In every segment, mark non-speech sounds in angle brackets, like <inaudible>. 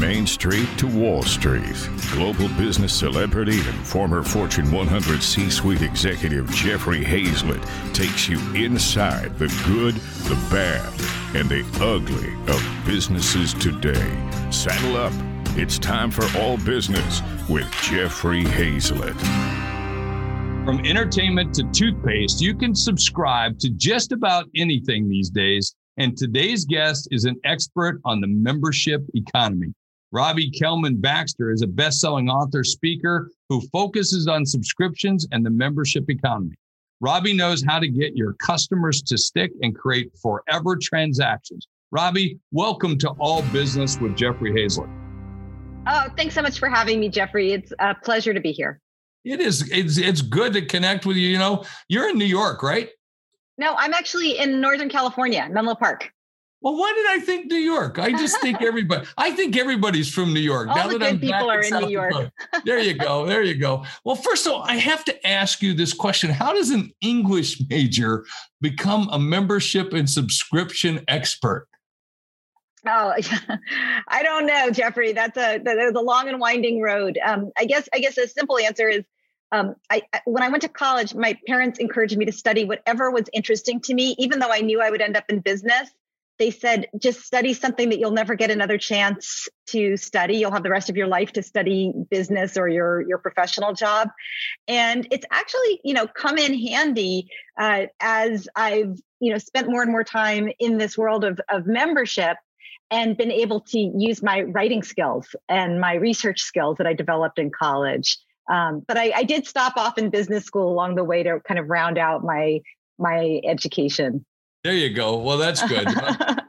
Main Street to Wall Street, global business celebrity and former Fortune 100 C suite executive Jeffrey Hayzlett takes you inside the good, the bad, and the ugly of businesses today. Saddle up. It's time for All Business with Jeffrey Hayzlett. From entertainment to toothpaste, you can subscribe to just about anything these days. And today's guest is an expert on the membership economy. Robbie Kellman Baxter is a best selling author, speaker who focuses on subscriptions and the membership economy. Robbie knows how to get your customers to stick and create forever transactions. Robbie, welcome to All Business with Jeffrey Hayzlett. Oh, thanks so much for having me, Jeffrey. It's a pleasure to be here. It is. It's it's good to connect with you. You know, you're in New York, right? No, I'm actually in Northern California, Menlo Park. Well, why did I think New York? I just think <laughs> everybody. I think everybody's from New York. All now the that good I'm people are in South New York. there you go. There you go. Well, first of all, I have to ask you this question: How does an English major become a membership and subscription expert? Oh, <laughs> I don't know, Jeffrey. That's a that's a long and winding road. Um, I guess I guess a simple answer is um, I, when I went to college, my parents encouraged me to study whatever was interesting to me, even though I knew I would end up in business. They said, just study something that you'll never get another chance to study. You'll have the rest of your life to study business or your, your professional job. And it's actually, you know, come in handy uh, as I've, you know, spent more and more time in this world of, of membership and been able to use my writing skills and my research skills that I developed in college. Um, but I, I, did stop off in business school along the way to kind of round out my my education. There you go. Well, that's good.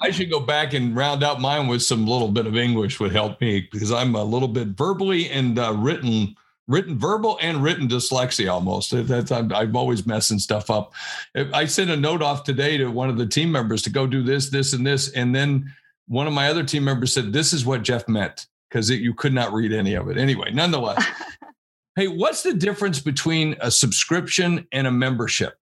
I should go back and round out mine with some little bit of English would help me because I'm a little bit verbally and uh, written written verbal and written dyslexia almost. That's I'm, I'm, always messing stuff up. I sent a note off today to one of the team members to go do this, this, and this, and then one of my other team members said, This is what Jeff meant because you could not read any of it. Anyway, nonetheless, <laughs> hey, what's the difference between a subscription and a membership?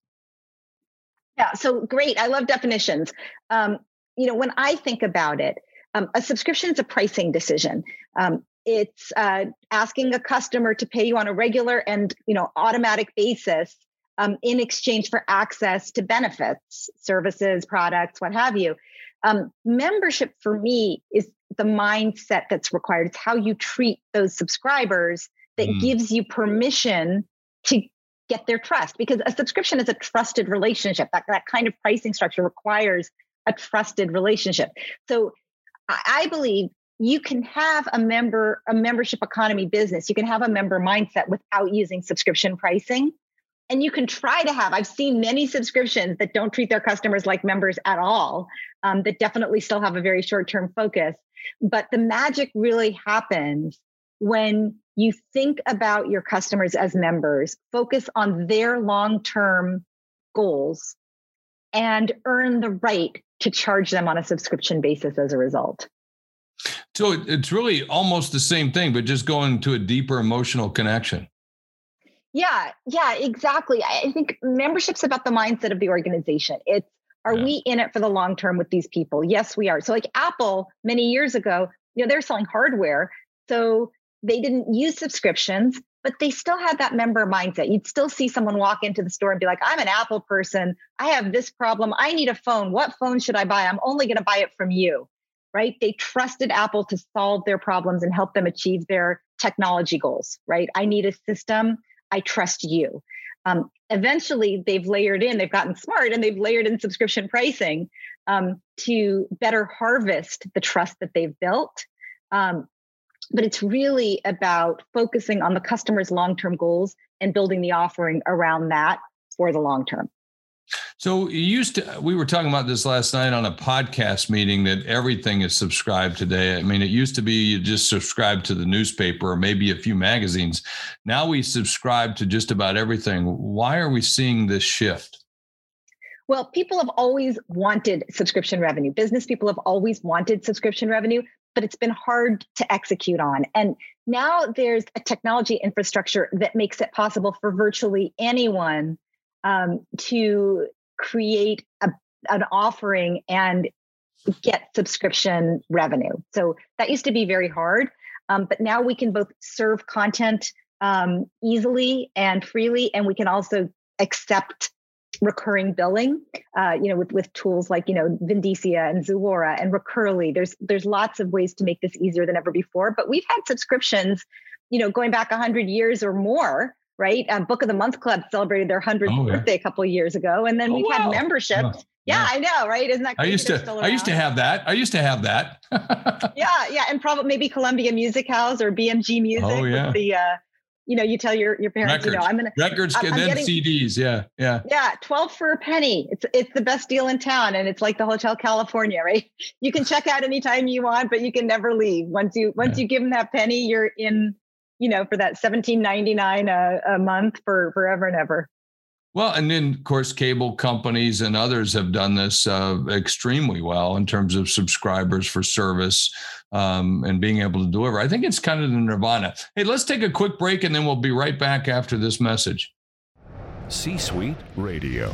Yeah, so great. I love definitions. Um, you know, when I think about it, um, a subscription is a pricing decision. Um, it's uh, asking a customer to pay you on a regular and you know automatic basis um, in exchange for access to benefits, services, products, what have you. Um, membership for me is the mindset that's required. It's how you treat those subscribers that mm. gives you permission to get their trust because a subscription is a trusted relationship. That, that kind of pricing structure requires a trusted relationship. So I, I believe you can have a member a membership economy business you can have a member mindset without using subscription pricing and you can try to have i've seen many subscriptions that don't treat their customers like members at all um, that definitely still have a very short term focus but the magic really happens when you think about your customers as members focus on their long term goals and earn the right to charge them on a subscription basis as a result so it's really almost the same thing but just going to a deeper emotional connection yeah, yeah, exactly. I think membership's about the mindset of the organization. It's are yeah. we in it for the long term with these people? Yes, we are. So like Apple many years ago, you know, they're selling hardware. So they didn't use subscriptions, but they still had that member mindset. You'd still see someone walk into the store and be like, I'm an Apple person. I have this problem. I need a phone. What phone should I buy? I'm only going to buy it from you. Right. They trusted Apple to solve their problems and help them achieve their technology goals. Right. I need a system I trust you. Um, eventually, they've layered in, they've gotten smart and they've layered in subscription pricing um, to better harvest the trust that they've built. Um, but it's really about focusing on the customer's long term goals and building the offering around that for the long term. So you used to we were talking about this last night on a podcast meeting that everything is subscribed today. I mean, it used to be you just subscribe to the newspaper or maybe a few magazines. Now we subscribe to just about everything. Why are we seeing this shift? Well, people have always wanted subscription revenue. Business people have always wanted subscription revenue, but it's been hard to execute on. And now there's a technology infrastructure that makes it possible for virtually anyone um, to create a, an offering and get subscription revenue. So that used to be very hard. Um, but now we can both serve content um, easily and freely, and we can also accept recurring billing. Uh, you know, with with tools like you know Vindicia and Zuora and Recurly. There's there's lots of ways to make this easier than ever before. But we've had subscriptions, you know, going back hundred years or more. Right, um, Book of the Month Club celebrated their hundredth oh, yeah. birthday a couple of years ago, and then oh, we've wow. had memberships. Yeah. Yeah, I know, right? Isn't that I used to I used to have that. I used to have that. <laughs> yeah, yeah, and probably maybe Columbia Music House or BMG Music. Oh yeah. the uh, you know, you tell your your parents, records. you know, I'm gonna records I'm, and I'm then getting, CDs. Yeah, yeah, yeah. Twelve for a penny. It's it's the best deal in town, and it's like the Hotel California, right? <laughs> You can check out anytime you want, but you can never leave. Once you once yeah. you give them that penny, you're in. You know, for that seventeen ninety nine a, a month for forever and ever. Well, and then of course, cable companies and others have done this uh, extremely well in terms of subscribers for service um, and being able to deliver. I think it's kind of the nirvana. Hey, let's take a quick break and then we'll be right back after this message. C Suite Radio.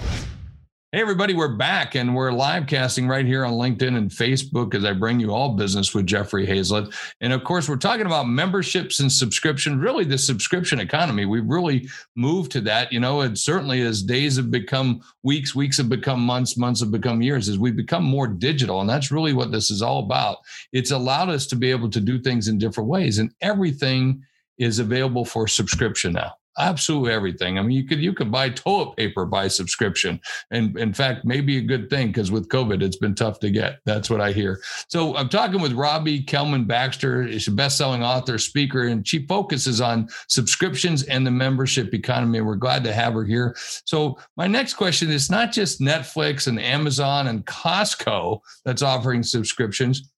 Hey, everybody, we're back and we're live casting right here on LinkedIn and Facebook as I bring you all business with Jeffrey Hayzlett. And of course, we're talking about memberships and subscription, really the subscription economy. We've really moved to that. You know, and certainly as days have become weeks, weeks have become months, months have become years, as we become more digital. And that's really what this is all about. It's allowed us to be able to do things in different ways, and everything is available for subscription now absolutely everything. I mean, you could you could buy toilet paper by subscription, and in fact, maybe a good thing because with COVID, it's been tough to get. That's what I hear. So I'm talking with Robbie Kellman Baxter. She's a best-selling author, speaker, and she focuses on subscriptions and the membership economy. We're glad to have her here. So my next question is not just Netflix and Amazon and Costco that's offering subscriptions.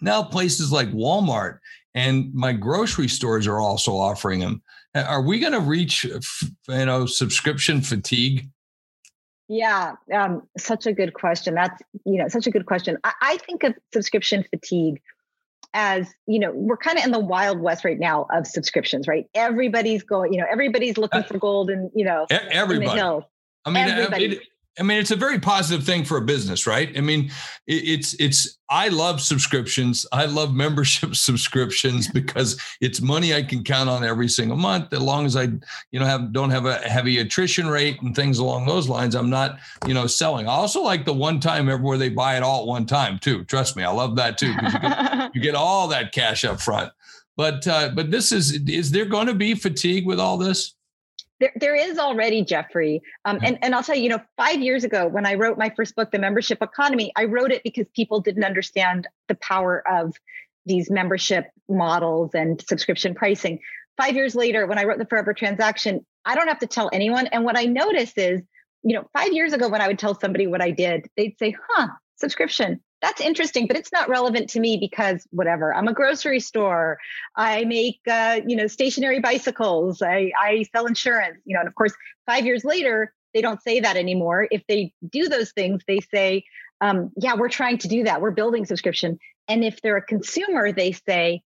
Now places like Walmart and my grocery stores are also offering them. Are we going to reach, you know, subscription fatigue? Yeah, um, such a good question. That's you know such a good question. I, I think of subscription fatigue as you know we're kind of in the wild west right now of subscriptions, right? Everybody's going, you know, everybody's looking uh, for gold and you know everybody. I mean, Everybody. I mean, it's a very positive thing for a business, right? I mean, it's it's. I love subscriptions. I love <laughs> membership subscriptions because it's money I can count on every single month. As long as I, you know, have don't have a heavy attrition rate and things along those lines, I'm not, you know, selling. I also like the one time everywhere they buy it all at one time too. Trust me, I love that too because you, get, you get all that cash up front. But uh, but this is is there going to be fatigue with all this? There, there is already Jeffrey. Um, and, and I'll tell you, you know, five years ago when I wrote my first book, The Membership Economy, I wrote it because people didn't understand the power of these membership models and subscription pricing. Five years later, when I wrote the Forever Transaction, I don't have to tell anyone. And what I notice is, you know, five years ago when I would tell somebody what I did, they'd say, huh, subscription that's interesting but it's not relevant to me because whatever i'm a grocery store. I make uh, you know stationary bicycles. I, I sell insurance you know and of course five years later they don't say that anymore. If they do those things they say um, yeah we're trying to do that. We're building subscription. And if they're a consumer they say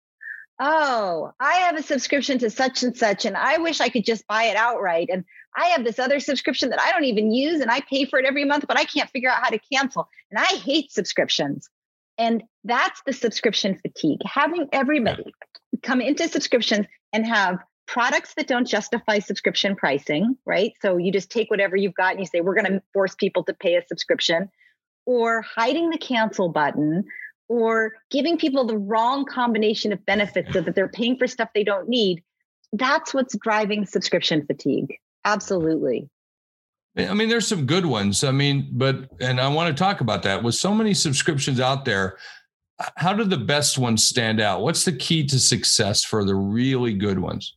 oh i have a subscription to such and such and i wish i could just buy it outright. And I have this other subscription that I don't even use and I pay for it every month, but I can't figure out how to cancel. And I hate subscriptions. And that's the subscription fatigue. Having everybody come into subscriptions and have products that don't justify subscription pricing, right? So you just take whatever you've got and you say, we're going to force people to pay a subscription, or hiding the cancel button, or giving people the wrong combination of benefits so that they're paying for stuff they don't need. That's what's driving subscription fatigue. Absolutely. I mean, there's some good ones. I mean, but, and I want to talk about that. With so many subscriptions out there, how do the best ones stand out? What's the key to success for the really good ones?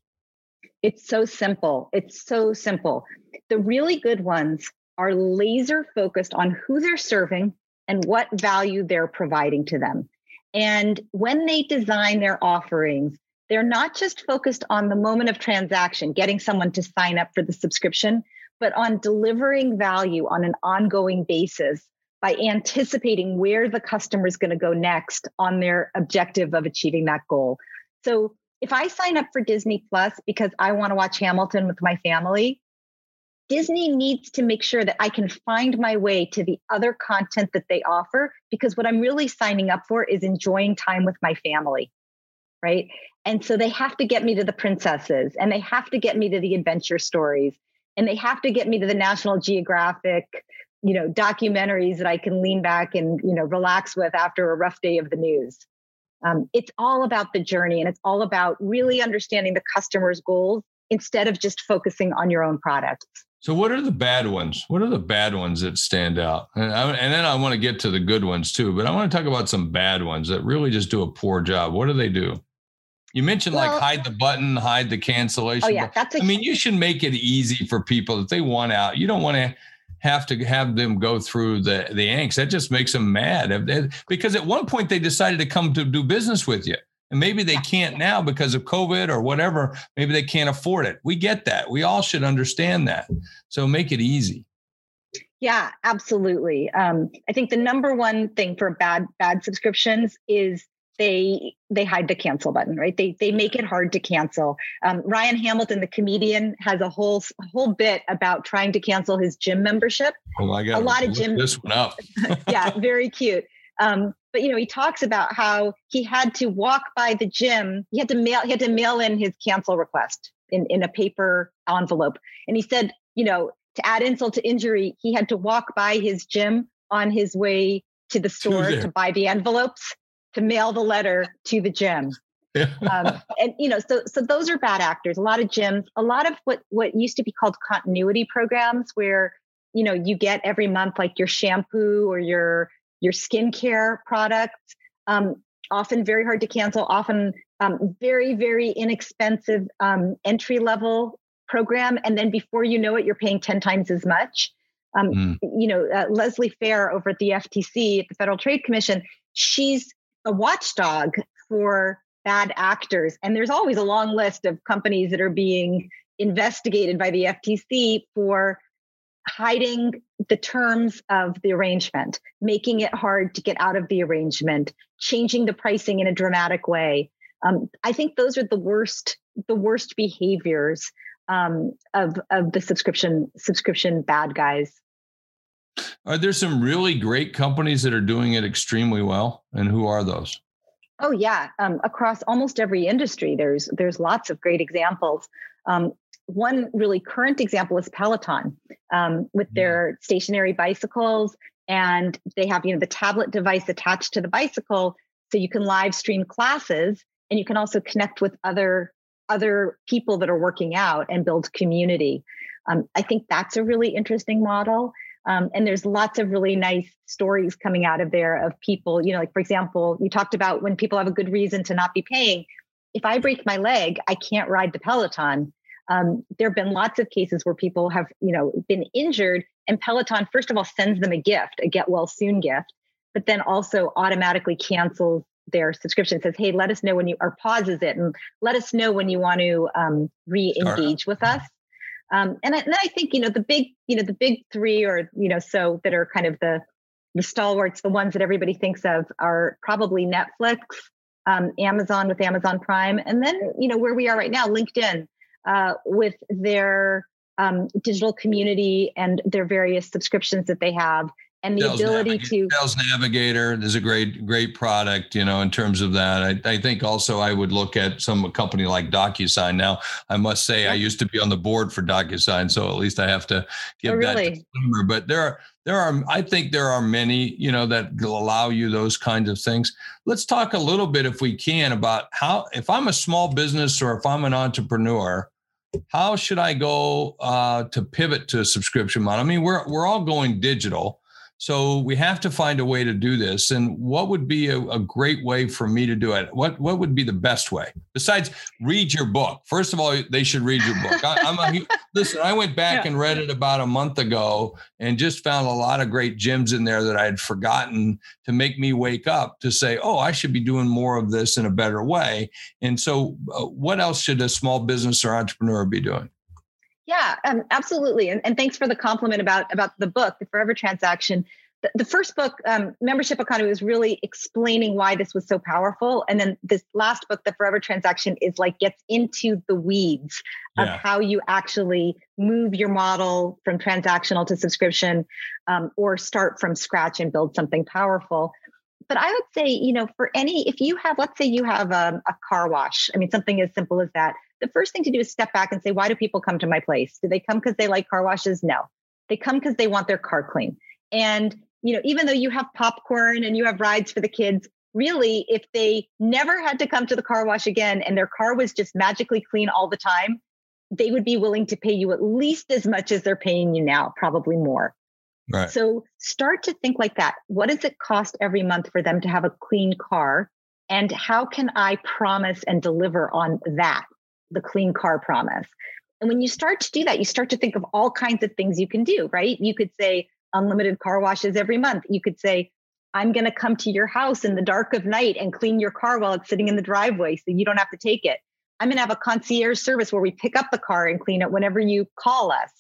It's so simple. It's so simple. The really good ones are laser focused on who they're serving and what value they're providing to them. And when they design their offerings, they're not just focused on the moment of transaction, getting someone to sign up for the subscription, but on delivering value on an ongoing basis by anticipating where the customer is going to go next on their objective of achieving that goal. So if I sign up for Disney Plus because I want to watch Hamilton with my family, Disney needs to make sure that I can find my way to the other content that they offer because what I'm really signing up for is enjoying time with my family. Right. And so they have to get me to the princesses and they have to get me to the adventure stories and they have to get me to the National Geographic, you know, documentaries that I can lean back and, you know, relax with after a rough day of the news. Um, it's all about the journey and it's all about really understanding the customer's goals instead of just focusing on your own products. So, what are the bad ones? What are the bad ones that stand out? And, I, and then I want to get to the good ones too, but I want to talk about some bad ones that really just do a poor job. What do they do? You mentioned well, like hide the button, hide the cancellation. Oh yeah, that's. A- I mean, you should make it easy for people if they want out. You don't want to have to have them go through the the angst. That just makes them mad because at one point they decided to come to do business with you. And maybe they can't now because of COVID or whatever. Maybe they can't afford it. We get that. We all should understand that. So make it easy. Yeah, absolutely. Um, I think the number one thing for bad bad subscriptions is they they hide the cancel button, right? They they make it hard to cancel. Um, Ryan Hamilton, the comedian, has a whole whole bit about trying to cancel his gym membership. Oh my god! A lot of gym. This one up. <laughs> yeah, very cute. Um, but you know, he talks about how he had to walk by the gym. He had to mail. He had to mail in his cancel request in in a paper envelope. And he said, you know, to add insult to injury, he had to walk by his gym on his way to the store to buy the envelopes to mail the letter to the gym. <laughs> um, and you know, so so those are bad actors. A lot of gyms, a lot of what what used to be called continuity programs, where you know you get every month like your shampoo or your your skincare products. Um, often very hard to cancel. Often um, very very inexpensive um, entry level program, and then before you know it, you're paying ten times as much. Mm. You know, uh, Leslie Fair over at the FTC, at the Federal Trade Commission, she's a watchdog for bad actors. And there's always a long list of companies that are being investigated by the FTC for hiding the terms of the arrangement, making it hard to get out of the arrangement, changing the pricing in a dramatic way. Um, I think those are the worst, the worst behaviors um, of of the subscription subscription bad guys. Are there some really great companies that are doing it extremely well? And who are those? Oh yeah, um, across almost every industry, there's there's lots of great examples. Um, one really current example is Peloton um, with their stationary bicycles, and they have you know the tablet device attached to the bicycle, so you can live stream classes, and you can also connect with other other people that are working out and build community. Um, I think that's a really interesting model. Um, and there's lots of really nice stories coming out of there of people, you know, like for example, you talked about when people have a good reason to not be paying. If I break my leg, I can't ride the Peloton. Um, there have been lots of cases where people have, you know, been injured, and Peloton first of all sends them a gift, a get well soon gift, but then also automatically cancels their subscription. Says, "Hey, let us know when you," or pauses it, and let us know when you want to um, re-engage with us. Um, and, I, and I think you know the big you know the big three or you know so that are kind of the the stalwarts, the ones that everybody thinks of are probably Netflix, um, Amazon with Amazon Prime, and then you know where we are right now, LinkedIn uh, with their um, digital community and their various subscriptions that they have and the sales ability to sales navigator is a great great product you know in terms of that. I, I think also i would look at some company like docusign. Now i must say i used to be on the board for docusign so at least i have to give oh, really? that disclaimer. But there are there are i think there are many you know that allow you those kinds of things. Let's talk a little bit if we can about how if i'm a small business or if i'm an entrepreneur how should i go uh, to pivot to a subscription model? I mean we're, we're all going digital so we have to find a way to do this. And what would be a, a, great way for me to do it? What what would be the best way besides read your book? First of all, they should read your book. I, am a listen. I went back yeah. and read it about a month ago and just found a lot of great gems in there that I had forgotten to make me wake up to say, oh, I should be doing more of this in a better way. And so, uh, what else should a small business or entrepreneur be doing? Yeah, um, absolutely. And, and thanks for the compliment about about the book, the Forever Transaction. the, the first book, um, Membership Economy, was really explaining why this was so powerful. And then this last book, The Forever Transaction, is like gets into the weeds yeah. of how you actually move your model from transactional to subscription um, or start from scratch and build something powerful. But I would say, you know, for any, if you have, let's say you have a, um, a car wash, I mean, something as simple as that, the first thing to do is step back and say, why do people come to my place? Do they come because they like car washes? No. They come because they want their car clean. And you know, even though you have popcorn and you have rides for the kids, really, if they never had to come to the car wash again and their car was just magically clean all the time, they would be willing to pay you at least as much as they're paying you now, probably more. Right. So start to think like that. What does it cost every month for them to have a clean car? And how can I promise and deliver on that, the clean car promise? And when you start to do that, you start to think of all kinds of things you can do, right? You could say, unlimited car washes every month. You could say, I'm going to come to your house in the dark of night and clean your car while it's sitting in the driveway so you don't have to take it. I'm going to have a concierge service where we pick up the car and clean it whenever you call us.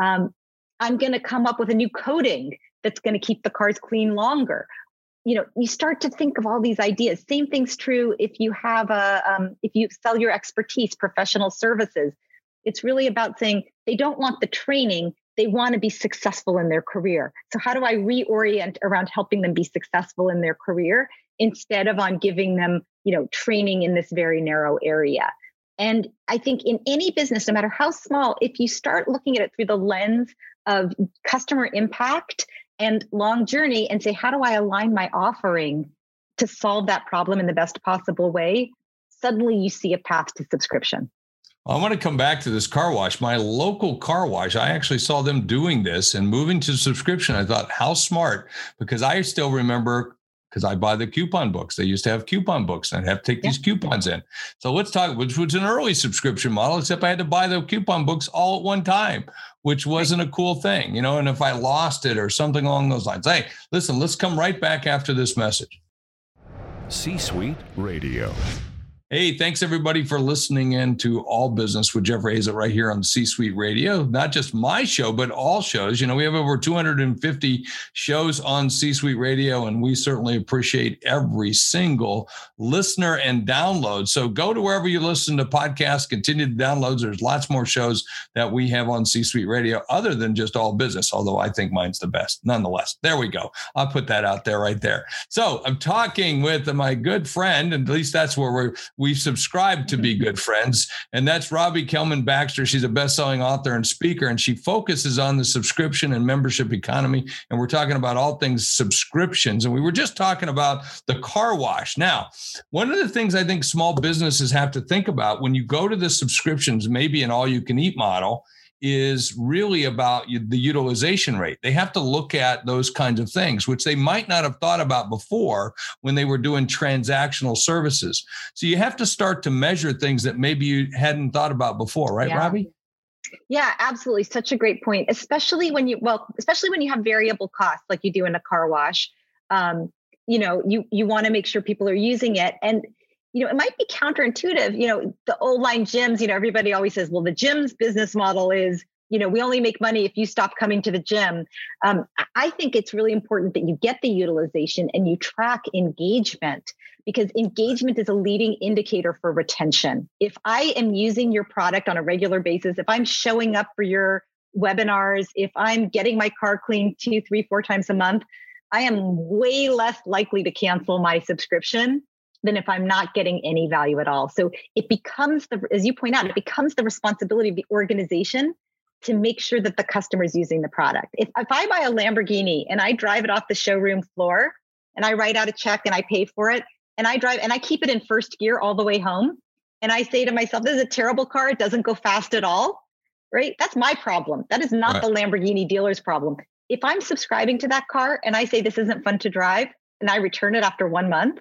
Um, I'm going to come up with a new coating that's going to keep the cars clean longer. You know, you start to think of all these ideas. Same thing's true if you have a, um, if you sell your expertise, professional services. It's really about saying they don't want the training, they want to be successful in their career. So how do I reorient around helping them be successful in their career instead of on giving them, you know, training in this very narrow area? And I think in any business, no matter how small, if you start looking at it through the lens of customer impact and long journey and say, how do I align my offering to solve that problem in the best possible way? Suddenly you see a path to subscription. I want to come back to this car wash. My local car wash, I actually saw them doing this and moving to subscription. I thought, how smart, because I still remember because I buy the coupon books. They used to have coupon books and I'd have to take yeah. these coupons in. So let's talk, which was an early subscription model, except I had to buy the coupon books all at one time, which wasn't a cool thing, you know. And if I lost it or something along those lines, hey, listen, let's come right back after this message. C Suite Radio. Hey, thanks everybody for listening in to All Business with Jeffrey Hayzlett right here on C Suite Radio. Not just my show, but all shows. You know, we have over 250 shows on C Suite Radio, and we certainly appreciate every single listener and download. So go to wherever you listen to podcasts, continue to download. There's lots more shows that we have on C Suite Radio other than just All Business, although I think mine's the best. Nonetheless, there we go. I'll put that out there right there. So I'm talking with my good friend, and at least that's where we're we've subscribed to be good friends. And that's Robbie Kellman Baxter. She's a best-selling author and speaker, and she focuses on the subscription and membership economy. And we're talking about all things subscriptions. And we were just talking about the car wash. Now, one of the things I think small businesses have to think about when you go to the subscriptions, maybe an all-you-can-eat model, is really about the utilization rate. They have to look at those kinds of things, which they might not have thought about before when they were doing transactional services. So you have to start to measure things that maybe you hadn't thought about before, right, yeah. Robbie? Yeah, absolutely. Such a great point, especially when you well, especially when you have variable costs like you do in a car wash. Um, you know, you you want to make sure people are using it, and you know, it might be counterintuitive. You know, the old line gyms, you know, everybody always says, well, the gym's business model is, you know, we only make money if you stop coming to the gym. Um, I think it's really important that you get the utilization and you track engagement because engagement is a leading indicator for retention. If I am using your product on a regular basis, if I'm showing up for your webinars, if I'm getting my car cleaned two, three, four times a month, I am way less likely to cancel my subscription than if I'm not getting any value at all. So it becomes the, as you point out, it becomes the responsibility of the organization to make sure that the customer is using the product. If, if I buy a Lamborghini and I drive it off the showroom floor and I write out a check and I pay for it and I drive and I keep it in first gear all the way home and I say to myself, this is a terrible car. It doesn't go fast at all. Right. That's my problem. That is not right. the Lamborghini dealer's problem. If I'm subscribing to that car and I say this isn't fun to drive and I return it after one month,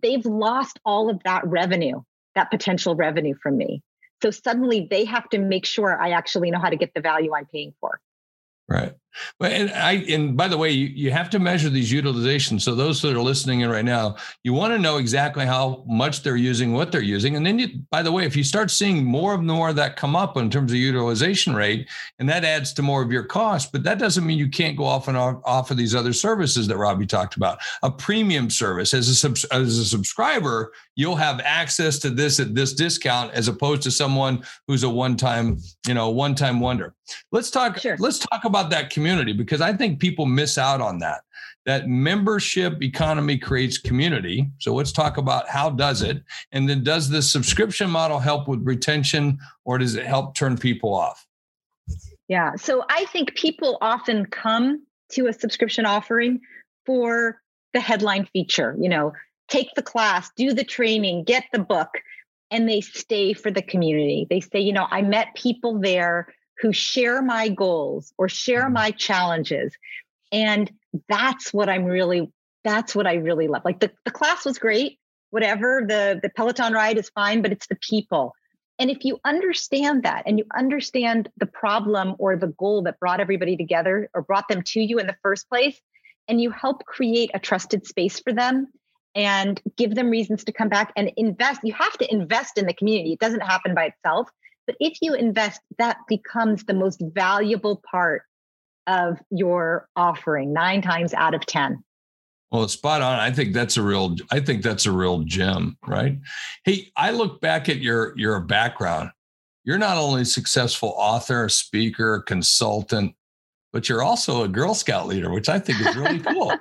they've lost all of that revenue, that potential revenue from me. So suddenly they have to make sure I actually know how to get the value I'm paying for. Right. But and I and by the way, you, you have to measure these utilizations. So those that are listening in right now, you want to know exactly how much they're using, what they're using, and then you. By the way, if you start seeing more and more of that come up in terms of utilization rate, and that adds to more of your cost, but that doesn't mean you can't go off and off, off of these other services that Robbie talked about. A premium service as a sub, as a subscriber, you'll have access to this at this discount as opposed to someone who's a one time, you know, one time wonder. Let's talk. Sure. Let's talk about that community because I think people miss out on that. That membership economy creates community. So let's talk about how does it, and then does the subscription model help with retention, or does it help turn people off? Yeah. So I think people often come to a subscription offering for the headline feature. You know, take the class, do the training, get the book, and they stay for the community. They say, you know, I met people there who share my goals or share mm-hmm. my challenges. And that's what I'm really, that's what I really love. Like the, the class was great, whatever, the, the Peloton ride is fine, but it's the people. And if you understand that and you understand the problem or the goal that brought everybody together or brought them to you in the first place, and you help create a trusted space for them and give them reasons to come back and invest, you have to invest in the community. It doesn't happen by itself. But if you invest, that becomes the most valuable part of your offering nine times out of 10. Well, spot on. I think that's a real, I think that's a real gem, right? Hey, I look back at your your background. You're not only a successful author, speaker, consultant, but you're also a Girl Scout leader, which I think is really <laughs> cool.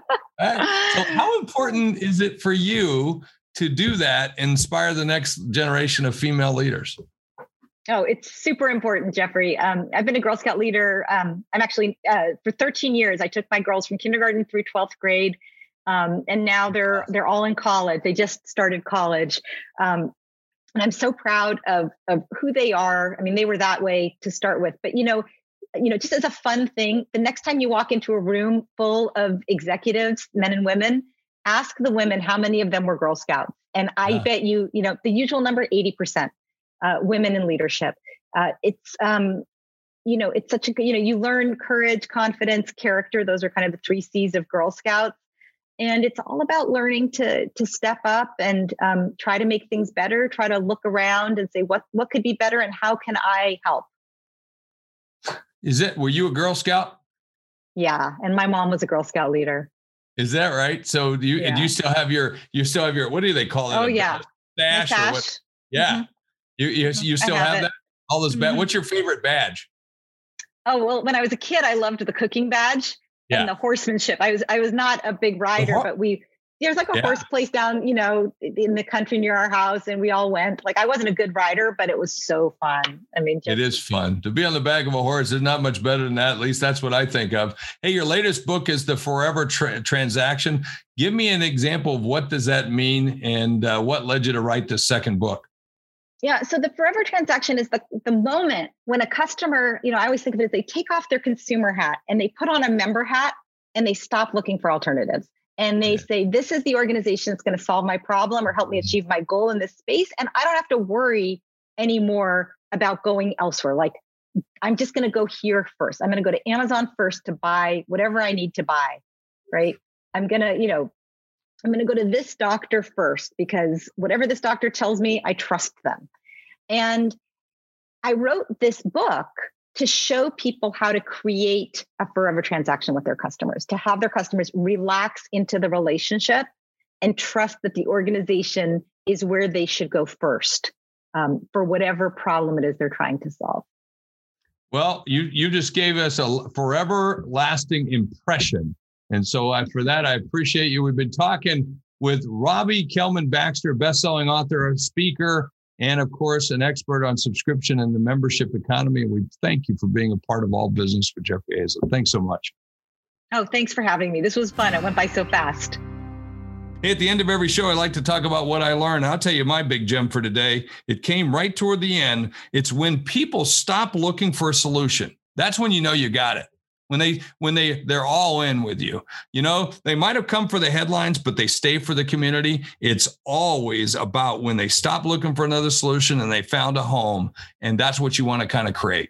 right? So, how important is it for you to do that, inspire the next generation of female leaders? Oh, it's super important, Jeffrey. Um, I've been a Girl Scout leader. Um, I'm actually uh, for 13 years. I took my girls from kindergarten through 12th grade, um, and now they're they're all in college. They just started college, um, and I'm so proud of of who they are. I mean, they were that way to start with, but you know, you know, just as a fun thing, the next time you walk into a room full of executives, men and women, ask the women how many of them were Girl Scouts, and I yeah. bet you, you know, the usual number 80 percent uh, women in leadership. Uh, it's um, you know it's such a you know you learn courage, confidence, character. Those are kind of the three C's of Girl Scouts, and it's all about learning to to step up and um, try to make things better. Try to look around and say what what could be better and how can I help. Is it? Were you a Girl Scout? Yeah, and my mom was a Girl Scout leader. Is that right? So do you yeah. do you still have your you still have your what do they call it? Oh yeah, stash. Yeah. Mm-hmm. You you, mm-hmm. you still have, have that? All those mm-hmm. What's your favorite badge? Oh well, when I was a kid, I loved the cooking badge yeah. and the horsemanship. I was I was not a big rider, but we there's like a yeah. horse place down, you know, in the country near our house, and we all went. Like I wasn't a good rider, but it was so fun. I mean, just- it is fun to be on the back of a horse. There's not much better than that. At least that's what I think of. Hey, your latest book is the Forever Tra- Transaction. Give me an example of what does that mean, and uh, what led you to write this second book. Yeah. So the forever transaction is the, the moment when a customer, you know, I always think of it as they take off their consumer hat and they put on a member hat and they stop looking for alternatives. And they say, this is the organization that's going to solve my problem or help me mm-hmm. achieve my goal in this space. And I don't have to worry anymore about going elsewhere. Like, I'm just going to go here first. I'm going to go to Amazon first to buy whatever I need to buy. Right. I'm going to, you know, I'm going to go to this doctor first because whatever this doctor tells me, I trust them. And I wrote this book to show people how to create a forever transaction with their customers, to have their customers relax into the relationship and trust that the organization is where they should go first um, for whatever problem it is they're trying to solve. Well, you you just gave us a forever lasting impression and so I, for that, I appreciate you. We've been talking with Robbie Kellman Baxter, best-selling author, speaker, and of course, an expert on subscription and the membership economy. And we thank you for being a part of all business with Jeffrey Hayzlett. Thanks so much. Oh, thanks for having me. This was fun. It went by so fast. Hey, at the end of every show, I like to talk about what I learned. I'll tell you my big gem for today. It came right toward the end. It's when people stop looking for a solution. That's when you know you got it when they when they they're all in with you. You know they might have come for the headlines but they stay for the community. It's always about when they stop looking for another solution and they found a home and that's what you want to kind of create